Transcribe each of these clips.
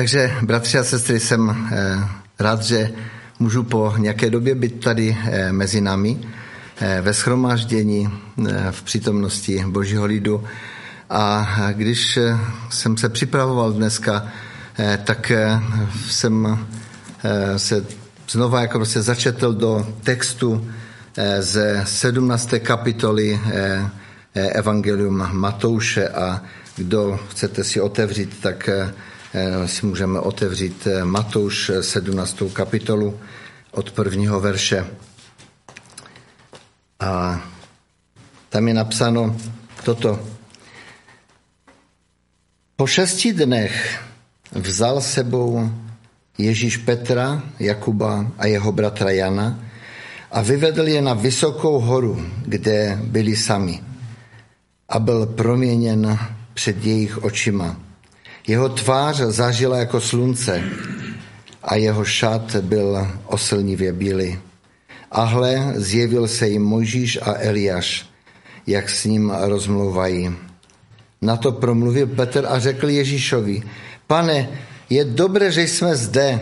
Takže, bratři a sestry, jsem eh, rád, že můžu po nějaké době být tady eh, mezi námi eh, ve schromáždění v přítomnosti Božího lidu. A když jsem se připravoval dneska, tak jsem se znova jako prostě začetl do textu ze 17. kapitoly Evangelium Matouše a kdo chcete si otevřít, tak si můžeme otevřít eh, Matouš 17. Eh, kapitolu od prvního verše. A tam je napsáno toto. Po šesti dnech vzal sebou Ježíš Petra, Jakuba a jeho bratra Jana a vyvedl je na vysokou horu, kde byli sami a byl proměněn před jejich očima. Jeho tvář zažila jako slunce a jeho šat byl oslnivě bílý. A hle, zjevil se jim Mojžíš a Eliáš, jak s ním rozmluvají. Na to promluvil Petr a řekl Ježíšovi, pane, je dobré, že jsme zde.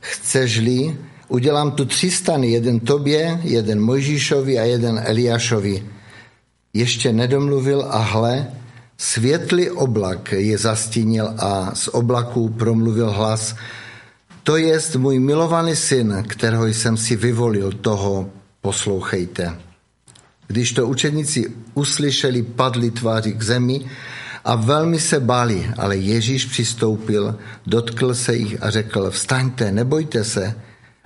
Chceš-li, udělám tu tři stany, jeden tobě, jeden Mojžíšovi a jeden Eliášovi. Ještě nedomluvil a hle, Světlý oblak je zastínil a z oblaku promluvil hlas, to jest můj milovaný syn, kterého jsem si vyvolil, toho poslouchejte. Když to učedníci uslyšeli, padli tváři k zemi a velmi se báli, ale Ježíš přistoupil, dotkl se jich a řekl, vstaňte, nebojte se.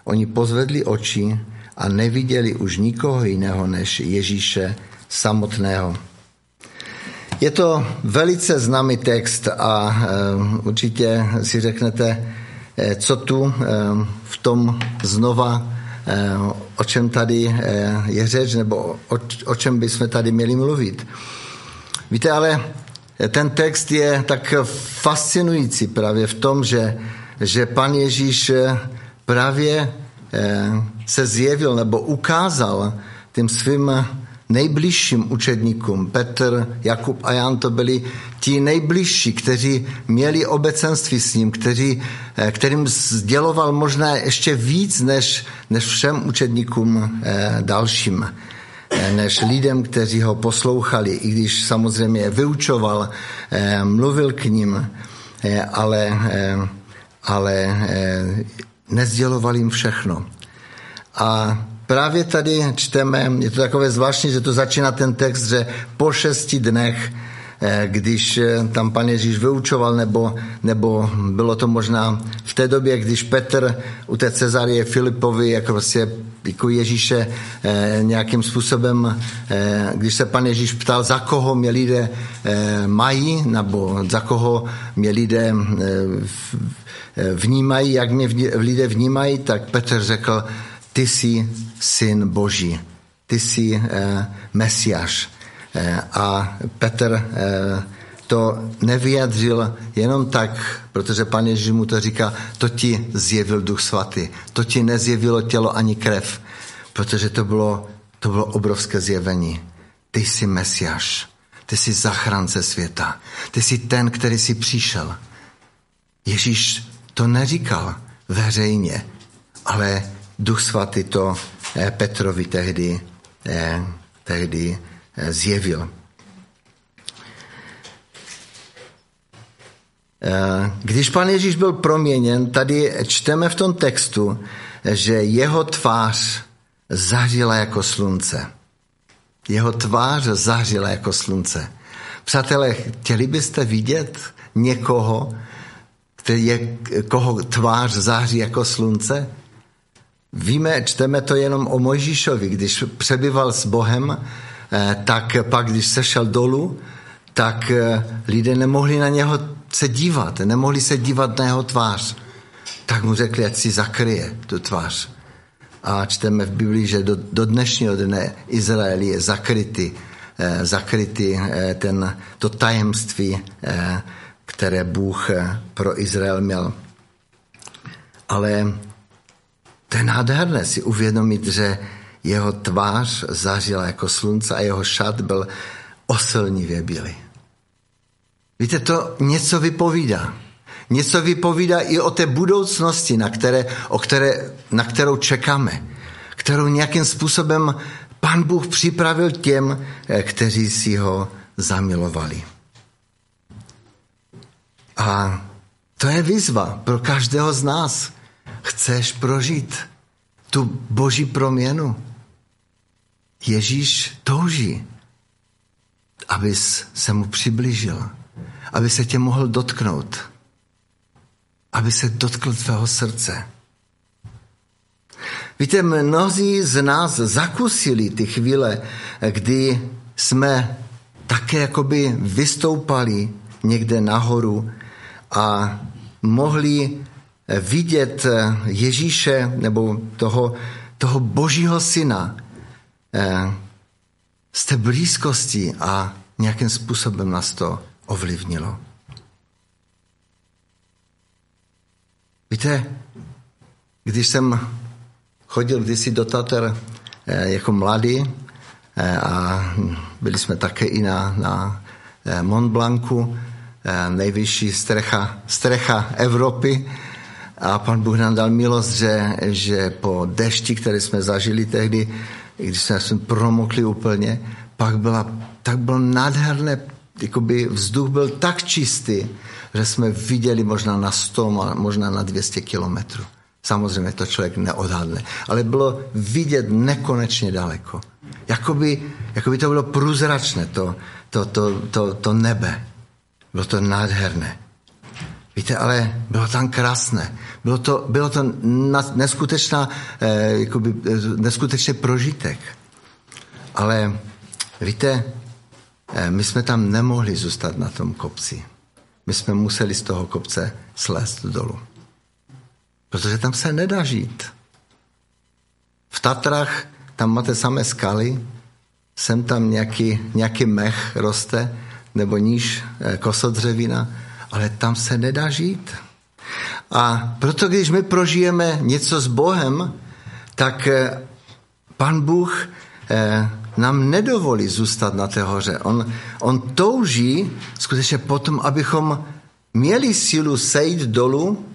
Oni pozvedli oči a neviděli už nikoho jiného než Ježíše samotného. Je to velice známý text a uh, určitě si řeknete, eh, co tu uh, v tom znova, o čem tady je řeč, nebo o, o čem bychom tady měli mluvit. Víte, ale ten text je tak fascinující právě v tom, že, že pan Ježíš právě se zjevil nebo ukázal tím svým nejbližším učedníkům. Petr, Jakub a Jan to byli ti nejbližší, kteří měli obecenství s ním, kteří, eh, kterým sděloval možná ještě víc než, než všem učedníkům eh, dalším eh, než lidem, kteří ho poslouchali, i když samozřejmě je vyučoval, mluvil k ním, ale, ale nezděloval jim všechno. A právě tady čteme, je to takové zvláštní, že to začíná ten text, že po šesti dnech, eh, když eh, tam pan Ježíš vyučoval, nebo, nebo bylo to možná v té době, když Petr u té Cezarie Filipovi jako, prostě, jako Ježíše eh, nějakým způsobem, když se pan Ježíš ptal, za koho mě lidé mají, nebo za koho mě lidé vnímají, jak mě lidé vnímají, tak Petr řekl, ty jsi syn Boží, ty jsi eh, Mesiáš. Eh, a Petr eh, to nevyjadřil jenom tak, protože pan Ježíš mu to říká, to ti zjevil duch svatý, to ti nezjevilo tělo ani krev, protože to bylo, to bylo obrovské zjevení. Ty jsi Mesiáš, ty jsi zachránce světa, ty jsi ten, který jsi přišel. Ježíš to neříkal veřejně, ale Duch Svatý to eh, Petrovi tehdy, eh, tehdy eh, zjevil. Když pan Ježíš byl proměněn, tady čteme v tom textu, že jeho tvář zařila jako slunce. Jeho tvář zařila jako slunce. Přátelé, chtěli byste vidět někoho, který je, koho tvář září jako slunce? Víme, čteme to jenom o Mojžíšovi, když přebyval s Bohem, eh, tak pak, když sešel dolů, tak eh, lidé nemohli na něho se dívat, nemohli se dívat na jeho tvář. Tak mu řekli, ať si zakryje tu tvář. A čteme v Biblii, že do, do dnešního dne Izrael je zakrytý, eh, zakrytý ten, to tajemství, které Bůh pro Izrael měl. Ale to je nádherné si uvědomit, že jeho tvář zažila jako slunce a jeho šat byl osilnivě bílý. Víte, to něco vypovídá. něco vypovídá i o té budoucnosti, na, které, o které, na kterou čekáme, kterou nějakým způsobem Pan Bůh připravil těm, eh, kteří si ho zamilovali. A to je výzva pro každého z nás. Chceš prožít tu boží proměnu. Ježíš touží, abys se mu přiblížil, aby se tě mohl dotknout, aby se dotkl tvého srdce. Víte, mnozí z nás zakusili ty chvíle, kdy jsme také jakoby vystoupali někde nahoru a mohli vidět Ježíše nebo toho, toho božího syna eh, z té blízkosti a nějakým způsobem nás to ovlivnilo. Víte, když jsem chodil kdysi do Tater eh, jako mladý eh, a byli jsme také i na, na Mont Blancu, nejvyšší strecha, strecha Evropy. A pan Bůh nám dal milost, že, že po dešti, který jsme zažili tehdy, když jsme, promokli úplně, pak byla, tak bylo nádherné, jakoby vzduch byl tak čistý, že jsme viděli možná na 100, možná na 200 kilometrů. Samozřejmě to člověk neodhadne, ale bylo vidět nekonečně daleko. Jakoby, jakoby to bylo průzračné, to, to, to, to, to nebe. Bylo to nádherné. Víte, ale bylo tam krásné. Bylo to, bylo to neskutečná, eh, jakoby, eh, neskutečný prožitek. Ale víte, eh, my jsme tam nemohli zůstat na tom kopci. My jsme museli z toho kopce slézt dolů. Protože tam se nedá žít. V Tatrách tam máte samé skaly, sem tam nějaký, nějaký mech roste, nebo níž eh, kosodřevina, ale tam se nedá žít. A proto, když my prožijeme něco s Bohem, tak eh, pan Bůh eh, nám nedovolí zůstat na té hoře. On, on touží skutečně potom, abychom měli sílu sejít dolů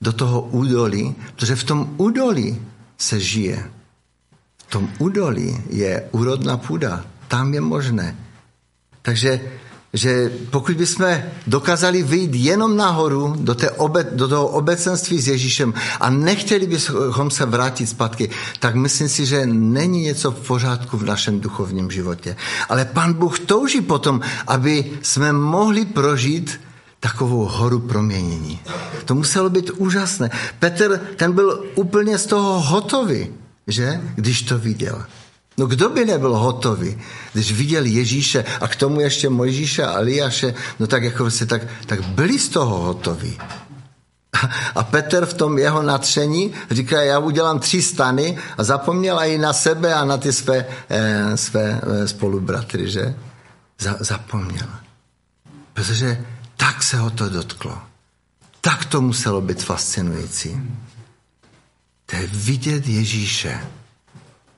do toho údolí, protože v tom údolí se žije. V tom údolí je úrodná půda. Tam je možné. Takže že pokud bychom dokázali vyjít jenom nahoru do, té obe, do toho obecenství s Ježíšem a nechtěli bychom se vrátit zpátky, tak myslím si, že není něco v pořádku v našem duchovním životě. Ale pan Bůh touží potom, aby jsme mohli prožít takovou horu proměnění. To muselo být úžasné. Petr, ten byl úplně z toho hotový, že? Když to viděl. No kdo by nebyl hotový, když viděl Ježíše a k tomu ještě Mojžíše a Eliáše, no tak jako se tak, tak byli z toho hotoví. A Petr v tom jeho natření říká, já udělám tři stany a zapomněl i na sebe a na ty své, eh, své eh, spolubratry, že? Za, zapomněl. Protože tak se ho to dotklo. Tak to muselo být fascinující. To je vidět Ježíše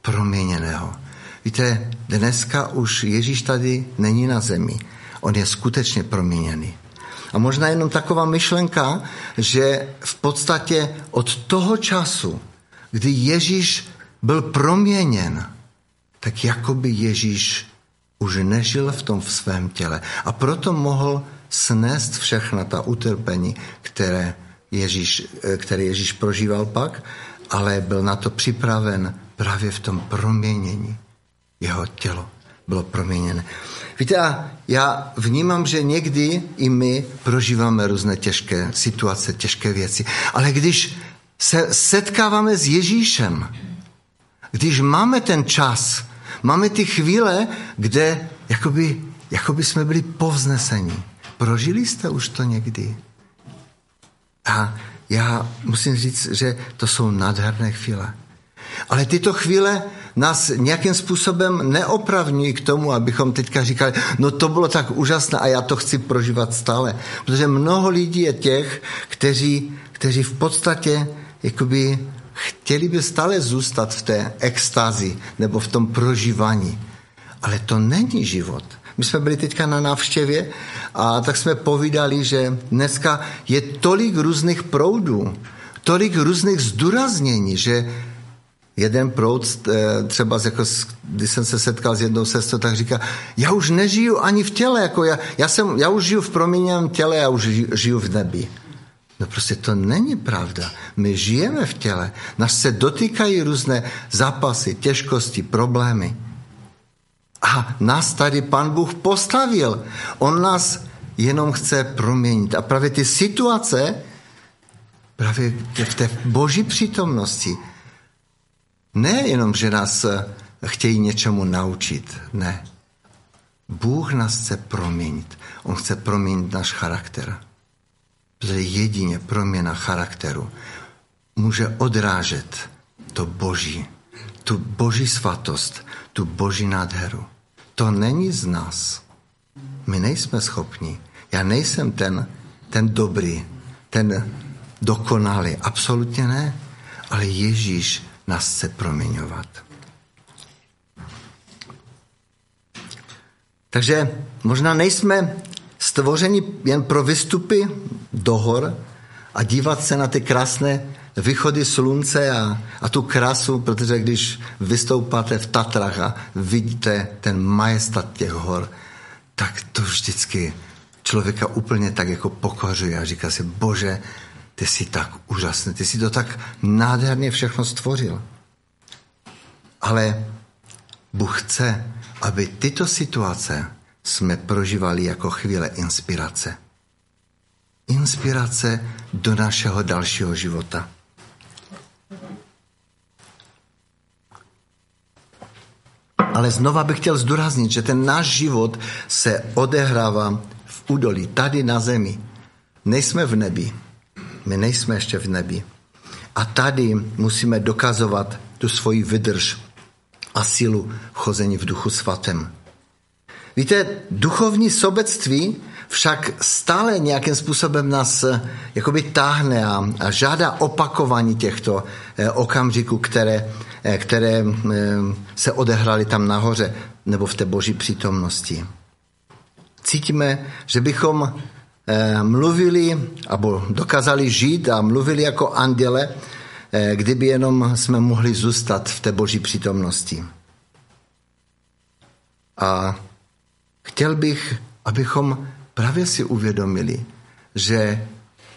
proměněného. Víte, dneska už Ježíš tady není na zemi. On je skutečně proměněný. A možná jenom taková myšlenka, že v podstatě od toho času, kdy Ježíš byl proměněn, tak jako by Ježíš už nežil v tom v svém těle. A proto mohl snést všechna ta utrpení, které Ježíš, které Ježíš prožíval pak, ale byl na to připraven právě v tom proměnění. Jeho tělo bylo proměněné. Víte, já vnímám, že někdy i my prožíváme různé těžké situace, těžké věci. Ale když se setkáváme s Ježíšem, když máme ten čas, máme ty chvíle, kde jakoby, jakoby jsme byli povzneseni. Prožili jste už to někdy? A já musím říct, že to jsou nádherné chvíle. Ale tyto chvíle nás nějakým způsobem neopravňují k tomu, abychom teďka říkali, no to bylo tak úžasné a já to chci prožívat stále. Protože mnoho lidí je těch, kteří, kteří v podstatě jakoby chtěli by stále zůstat v té extázi nebo v tom prožívání. Ale to není život. My jsme byli teďka na návštěvě a tak jsme povídali, že dneska je tolik různých proudů, tolik různých zdůraznění, že jeden proud, eh, třeba jako, když jsem se setkal s jednou sestrou, tak říká, já už nežiju ani v těle, jako já, já, jsem, já už žiju v proměněném těle, já už žiju v nebi. No prostě to není pravda. My žijeme v těle. Nás se dotýkají různé zápasy, těžkosti, problémy. A nás tady pan Bůh postavil. On nás jenom chce proměnit. A právě ty situace, právě v té boží přítomnosti, nejenom, že nás chtějí něčemu naučit, ne. Bůh nás chce proměnit. On chce proměnit náš charakter. Protože jedině proměna charakteru může odrážet to boží, tu boží svatost, tu boží nádheru. To není z nás. My nejsme schopni. Já nejsem ten, ten dobrý, ten dokonalý. Absolutně ne. Ale Ježíš nás chce proměňovat. Takže možná nejsme stvoření jen pro vystupy do hor a dívat se na ty krásné východy slunce a, a tu krásu, protože když vystoupáte v Tatrach a vidíte ten majestat těch hor, tak to vždycky člověka úplně tak jako pokořuje a říká si, bože, ty jsi tak úžasný, ty jsi to tak nádherně všechno stvořil. Ale Bůh chce, aby tyto situace jsme prožívali jako chvíle inspirace. Inspirace do našeho dalšího života. Ale znova bych chtěl zdůraznit, že ten náš život se odehrává v údolí, tady na zemi. Nejsme v nebi. My nejsme ještě v nebi. A tady musíme dokazovat tu svoji vydrž a sílu chození v duchu svatém. Víte, duchovní sobectví však stále nějakým způsobem nás eh, jakoby táhne a, a žádá opakování těchto eh, okamžiků, které, eh, které se odehrály tam nahoře nebo v té boží přítomnosti. Cítíme, že bychom mluvili, nebo dokázali žít a mluvili jako anděle, kdyby jenom jsme mohli zůstat v té boží přítomnosti. A chtěl bych, abychom právě si uvědomili, že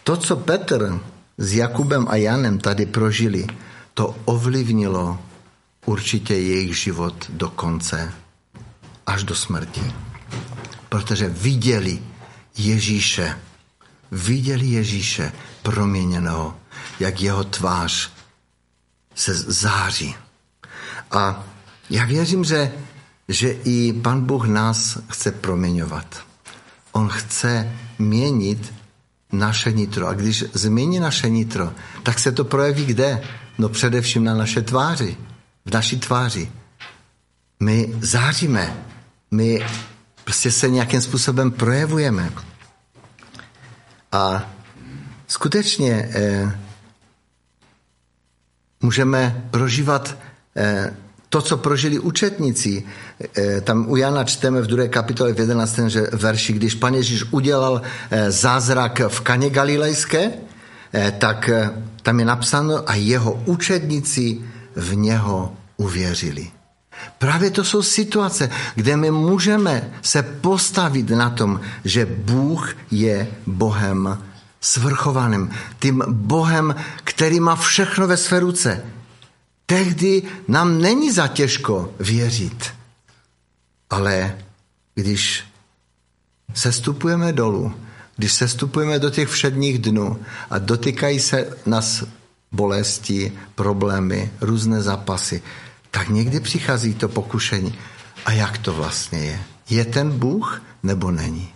to, co Petr s Jakubem a Janem tady prožili, to ovlivnilo určitě jejich život do konce, až do smrti. Protože viděli Ježíše, viděli Ježíše proměněného, jak jeho tvář se září. A já věřím, že, že i Pan Bůh nás chce proměňovat. On chce měnit naše nitro. A když změní naše nitro, tak se to projeví kde? No především na naše tváři, v naší tváři. My záříme, my prostě se nějakým způsobem projevujeme. A skutečně eh, můžeme prožívat eh, to, co prožili učetníci. Eh, tam u Jana čteme v druhé kapitole v 11. Že verši, když pan Ježíš udělal eh, zázrak v Kaně Galilejské, eh, tak tam je napsáno a jeho učedníci v něho uvěřili. Právě to jsou situace, kde my můžeme se postavit na tom, že Bůh je Bohem svrchovaným, tím Bohem, který má všechno ve své ruce tehdy nám není za těžko věřit. Ale když sestupujeme dolů, když sestupujeme do těch všedních dnů a dotýkají se nás bolesti, problémy, různé zápasy, tak někdy přichází to pokušení. A jak to vlastně je? Je ten Bůh nebo není?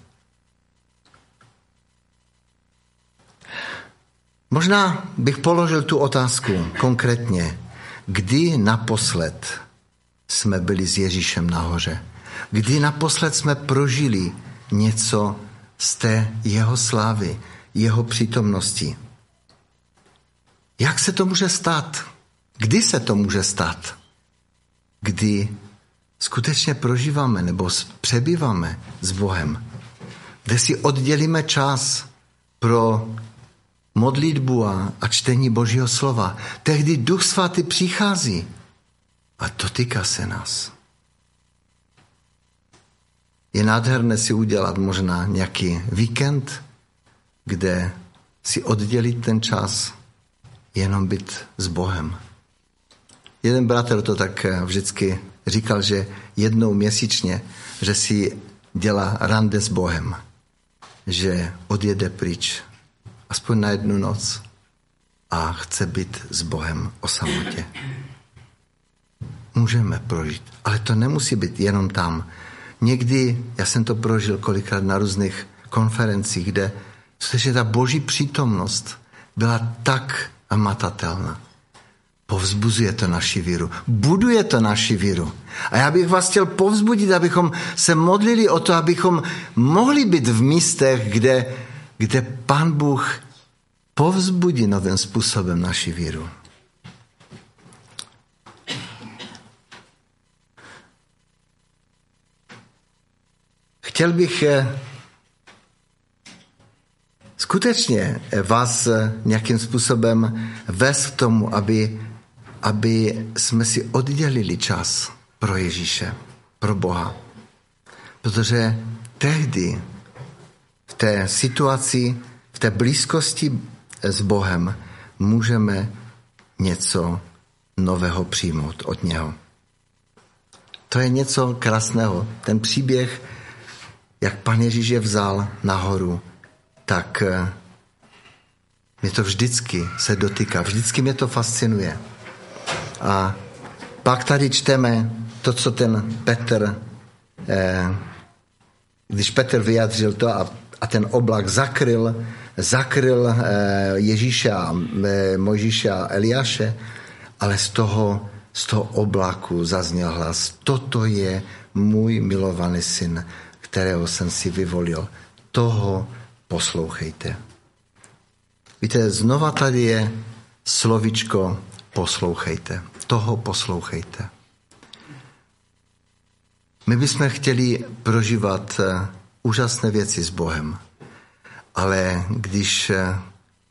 Možná bych položil tu otázku konkrétně. Kdy naposled jsme byli s Ježíšem nahoře? Kdy naposled jsme prožili něco z té jeho slávy, jeho přítomnosti? Jak se to může stát? Kdy se to může stát? Kdy skutečně prožíváme nebo přebýváme s Bohem, kde si oddělíme čas pro modlitbu a, a čtení Božího slova. Tehdy Duch Svatý přichází a dotýká se nás. Je nádherné si udělat možná nějaký víkend, kde si oddělit ten čas, jenom být s Bohem. Jeden bratr to tak vždycky říkal, že jednou měsíčně, že si dělá rande s Bohem, že odjede pryč, aspoň na jednu noc a chce být s Bohem o samotě. Můžeme prožít, ale to nemusí být jenom tam. Někdy, já jsem to prožil kolikrát na různých konferencích, kde skutečně ta boží přítomnost byla tak matatelná. Povzbuzuje to naši víru. Buduje to naši víru. A já bych vás chtěl povzbudit, abychom se modlili o to, abychom mohli být v místech, kde, kde Pán Bůh povzbudí novým způsobem naši víru. Chtěl bych eh, skutečně vás eh, nějakým způsobem vést k tomu, aby aby jsme si oddělili čas pro Ježíše, pro Boha. Protože tehdy v té situaci, v té blízkosti s Bohem můžeme něco nového přijmout od něho. To je něco krásného. Ten příběh, jak pan Ježíš je vzal nahoru, tak eh, mě to vždycky se dotýká, vždycky mě to fascinuje. A pak tady čteme to, co ten Petr, eh, když Petr vyjadřil to a, a ten oblak zakryl, zakryl eh, Ježíše, eh, a Eliáše, ale z toho, z toho oblaku zazněl hlas. Toto je můj milovaný syn, kterého jsem si vyvolil. Toho poslouchejte. Víte, znova tady je slovičko poslouchejte. Toho poslouchejte. My bychom chtěli prožívat eh, úžasné věci s Bohem, ale když eh,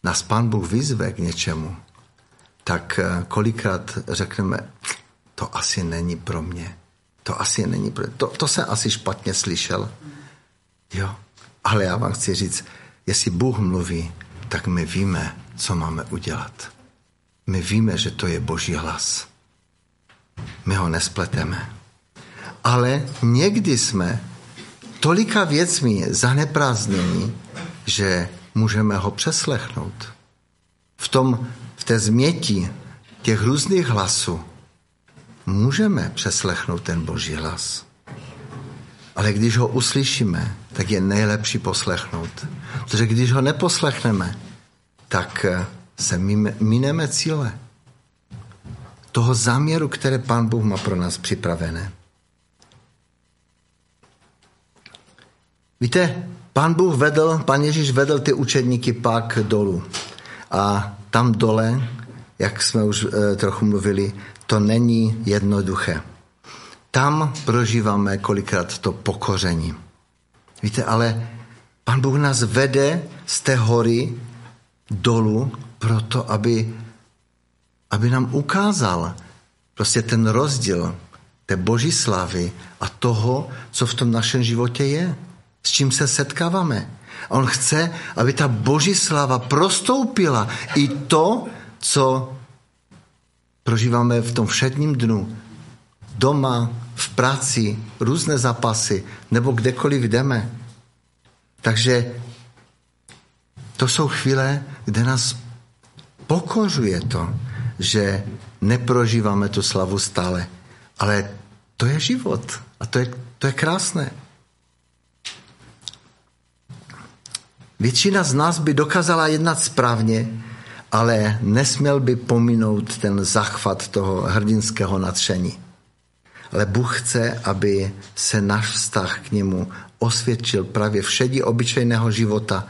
nás Pán Bůh vyzve k něčemu, tak eh, kolikrát řekneme, to asi není pro mě. To asi není pro to, to se asi špatně slyšel. Jo, ale já vám chci říct, jestli Bůh mluví, tak my víme, co máme udělat. My víme, že to je Boží hlas. My ho nespleteme. Ale někdy jsme tolika věcmi zaneprázdnění, že můžeme ho přeslechnout. V, tom, v té změti těch různých hlasů můžeme přeslechnout ten Boží hlas. Ale když ho uslyšíme, tak je nejlepší poslechnout. Protože když ho neposlechneme, tak se mineme cíle. Toho záměru, které Pán Bůh má pro nás připravené. Víte, Pán Bůh vedl, Pán Ježíš vedl ty učedníky pak dolů. A tam dole, jak jsme už e, trochu mluvili, to není jednoduché. Tam prožíváme kolikrát to pokoření. Víte, ale Pán Bůh nás vede z té hory dolů proto, aby, aby nám ukázal prostě ten rozdíl té boží slavy a toho, co v tom našem životě je, s čím se setkáváme. On chce, aby ta boží slava prostoupila i to, co prožíváme v tom všedním dnu. Doma, v práci, různé zápasy, nebo kdekoliv jdeme. Takže to jsou chvíle, kde nás pokořuje to, že neprožíváme tu slavu stále. Ale to je život a to je, to je krásné. Většina z nás by dokázala jednat správně, ale nesměl by pominout ten zachvat toho hrdinského nadšení. Ale Bůh chce, aby se náš vztah k němu osvědčil právě všedí obyčejného života,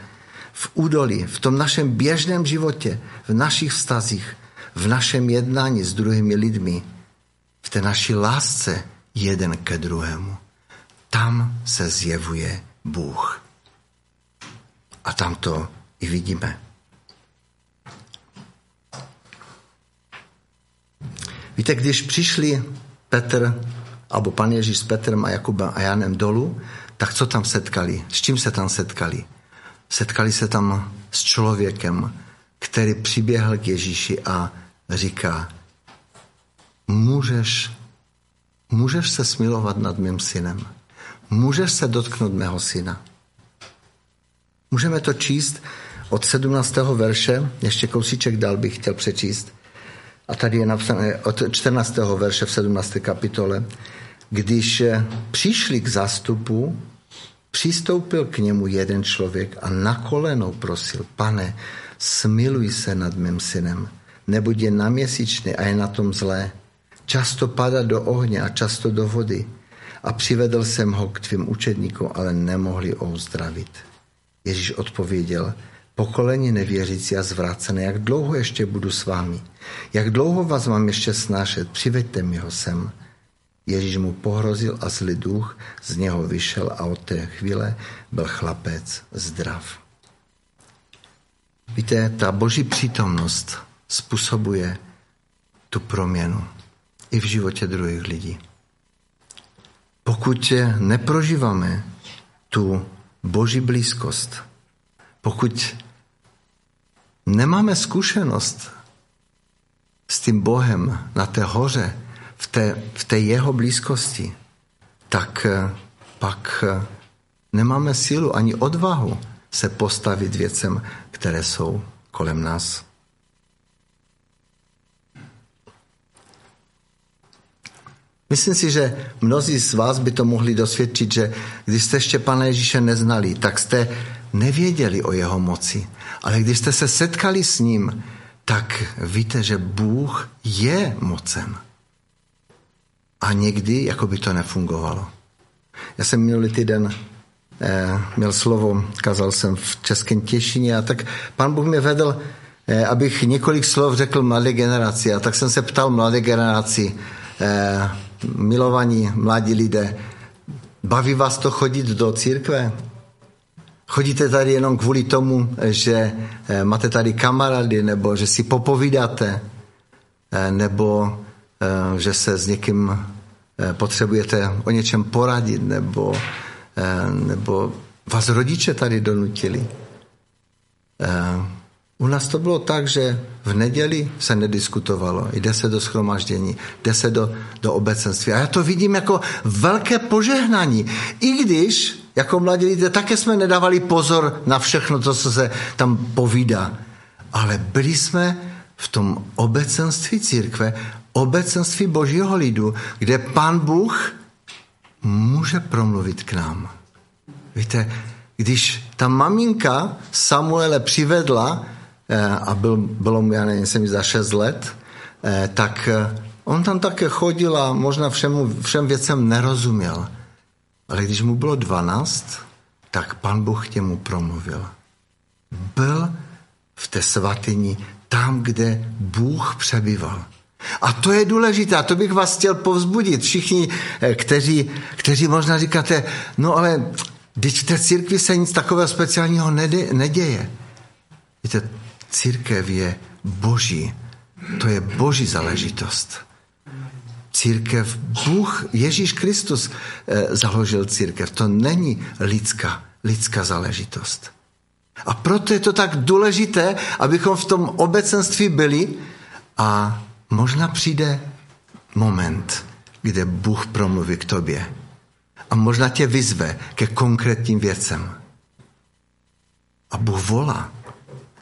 v údolí, v tom našem běžném životě, v našich vztazích, v našem jednání s druhými lidmi, v té naší lásce jeden ke druhému. Tam se zjevuje Bůh. A tam to i vidíme. Víte, když přišli Petr, alebo pan Ježíš s Petrem a Jakubem a Janem dolů, tak co tam setkali? S čím se tam setkali? Setkali se tam s člověkem, který přiběhl k Ježíši a říká, můžeš, můžeš se smilovat nad mým synem. Můžeš se dotknout mého syna. Můžeme to číst od 17. verše, ještě kousíček dál bych chtěl přečíst. A tady je napsané od 14. verše v 17. kapitole. Když přišli k zástupu, přistoupil k němu jeden člověk a na kolenou prosil, pane, smiluj se nad mým synem, neboť je naměsíčný a je na tom zlé. Často padá do ohně a často do vody. A přivedl jsem ho k tvým učedníkům, ale nemohli ho uzdravit. Ježíš odpověděl, pokolení nevěřící a zvrácené, jak dlouho ještě budu s vámi? Jak dlouho vás mám ještě snášet? Přiveďte mi ho sem. Ježíš mu pohrozil a zlý duch z něho vyšel a od té chvíle byl chlapec zdrav. Víte, ta boží přítomnost způsobuje tu proměnu i v životě druhých lidí. Pokud neprožíváme tu boží blízkost, pokud nemáme zkušenost s tím Bohem na té hoře, v té, v té jeho blízkosti, tak eh, pak eh, nemáme sílu ani odvahu se postavit věcem, které jsou kolem nás. Myslím si, že mnozí z vás by to mohli dosvědčit, že když jste ještě Pana Ježíše neznali, tak jste nevěděli o jeho moci. Ale když jste se setkali s ním, tak víte, že Bůh je mocen. A někdy, jako by to nefungovalo. Já jsem minulý týden eh, měl slovo, kazal jsem v Českém Těšině a tak pan Bůh mě vedl, eh, abych několik slov řekl mladé generaci. A tak jsem se ptal mladé generaci, eh, milovaní mladí lidé, baví vás to chodit do církve? Chodíte tady jenom kvůli tomu, že eh, máte tady kamarády, nebo že si popovídáte, eh, nebo že se s někým potřebujete o něčem poradit, nebo, nebo vás rodiče tady donutili. U nás to bylo tak, že v neděli se nediskutovalo, jde se do schromaždění, jde se do, do obecenství. A já to vidím jako velké požehnání. I když jako mladí lidé také jsme nedávali pozor na všechno to, co se tam povídá. Ale byli jsme v tom obecenství církve, obecenství božího lidu, kde pán Bůh může promluvit k nám. Víte, když ta maminka Samuele přivedla Eh, a byl, bylo mu, já nevím, jsem za 6 let, eh, tak eh, on tam také chodil a možná všemu, všem věcem nerozuměl. Ale když mu bylo 12, tak pan Bůh k němu promluvil. Byl v té svatyni tam, kde Bůh přebýval. A to je důležité, a to bych vás chtěl povzbudit. Všichni, kteří, kteří možná říkáte, no ale když v té církvi se nic takového speciálního neděje. Víte, Církev je boží. To je boží záležitost. Církev, Bůh, Ježíš Kristus eh, založil církev. To není lidská, lidská záležitost. A proto je to tak důležité, abychom v tom obecenství byli a možná přijde moment, kde Bůh promluví k tobě. A možná tě vyzve ke konkrétním věcem. A Bůh volá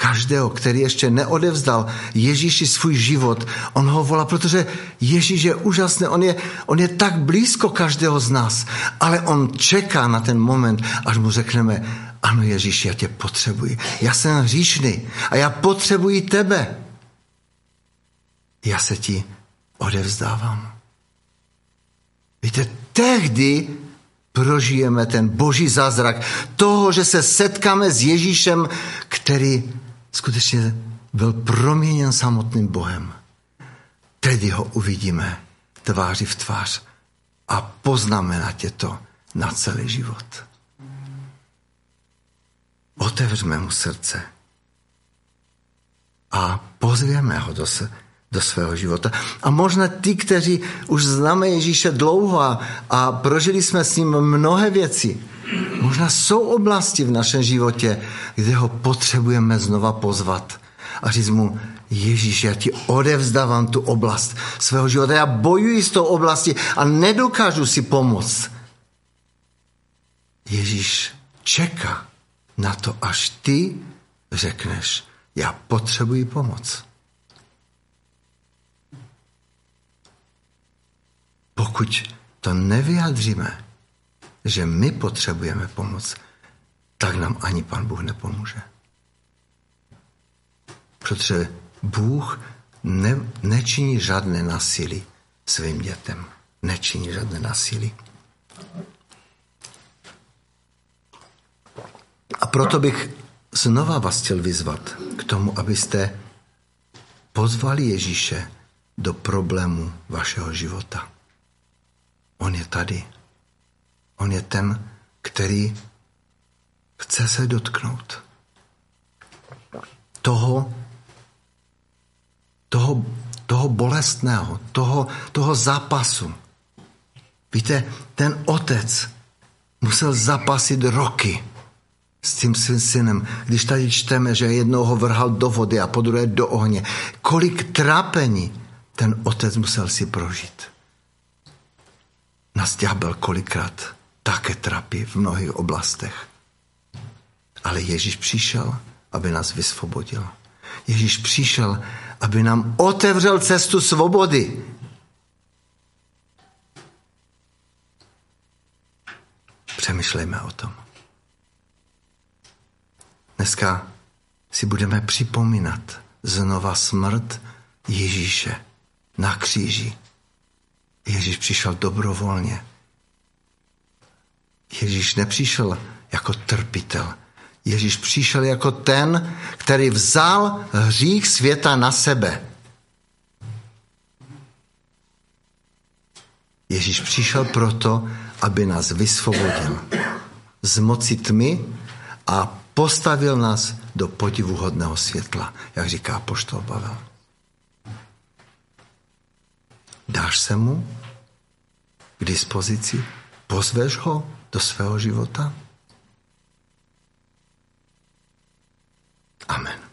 každého, který ještě neodevzdal Ježíši svůj život. On ho volá, protože Ježíš je úžasný, on je, on je tak blízko každého z nás, ale on čeká na ten moment, až mu řekneme, ano Ježíš, já tě potřebuji. Já jsem hříšný a já potřebuji tebe. Já se ti odevzdávám. Víte, tehdy prožijeme ten boží zázrak toho, že se setkáme s Ježíšem, který skutečně byl proměněn samotným Bohem. Tedy ho uvidíme tváři v tvář. a poznamená tě to na celý život. Otevřme mu srdce a pozvěme ho do, se, do svého života. A možná ty, kteří už známe Ježíše dlouho a, a prožili jsme s ním mnohé věci, možná jsou oblasti v našem životě, kde ho potřebujeme znova pozvat a říct mu, Ježíš, já ti odevzdávám tu oblast svého života. Já bojuji s tou oblastí a nedokážu si pomoct. Ježíš čeká na to, až ty řekneš, já potřebuji pomoc. Pokud to nevyjadříme, že my potřebujeme pomoc, tak nám ani pan Bůh nepomůže. Protože Bůh ne, nečiní žádné násilí svým dětem. Nečiní žádné násilí. A proto bych znova vás chtěl vyzvat k tomu, abyste pozvali Ježíše do problému vašeho života. On je tady. On je ten, který chce se dotknout toho, toho, toho bolestného, toho, toho zápasu. Víte, ten otec musel zapasit roky s tím svým synem. Když tady čteme, že jednou ho vrhal do vody a po druhé do ohně. Kolik trápení ten otec musel si prožít. Nás ďábel kolikrát také trápí v mnohých oblastech. Ale Ježíš přišel, aby nás vysvobodil. Ježíš přišel, aby nám otevřel cestu svobody. Přemýšlejme o tom. Dneska si budeme připomínat znova smrt Ježíše na kříži. Ježíš přišel dobrovolně. Ježíš nepřišel jako trpitel. Ježíš přišel jako ten, který vzal hřích světa na sebe. Ježíš přišel proto, aby nás vysvobodil z moci tmy a postavil nás do podivuhodného světla, jak říká poštol Pavel. Dáš se mu k dispozici? Pozveš ho do svého života? Amen.